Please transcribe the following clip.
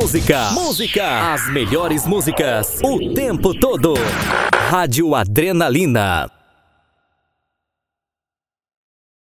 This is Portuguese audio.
Música, música, as melhores músicas, o tempo todo. Rádio Adrenalina.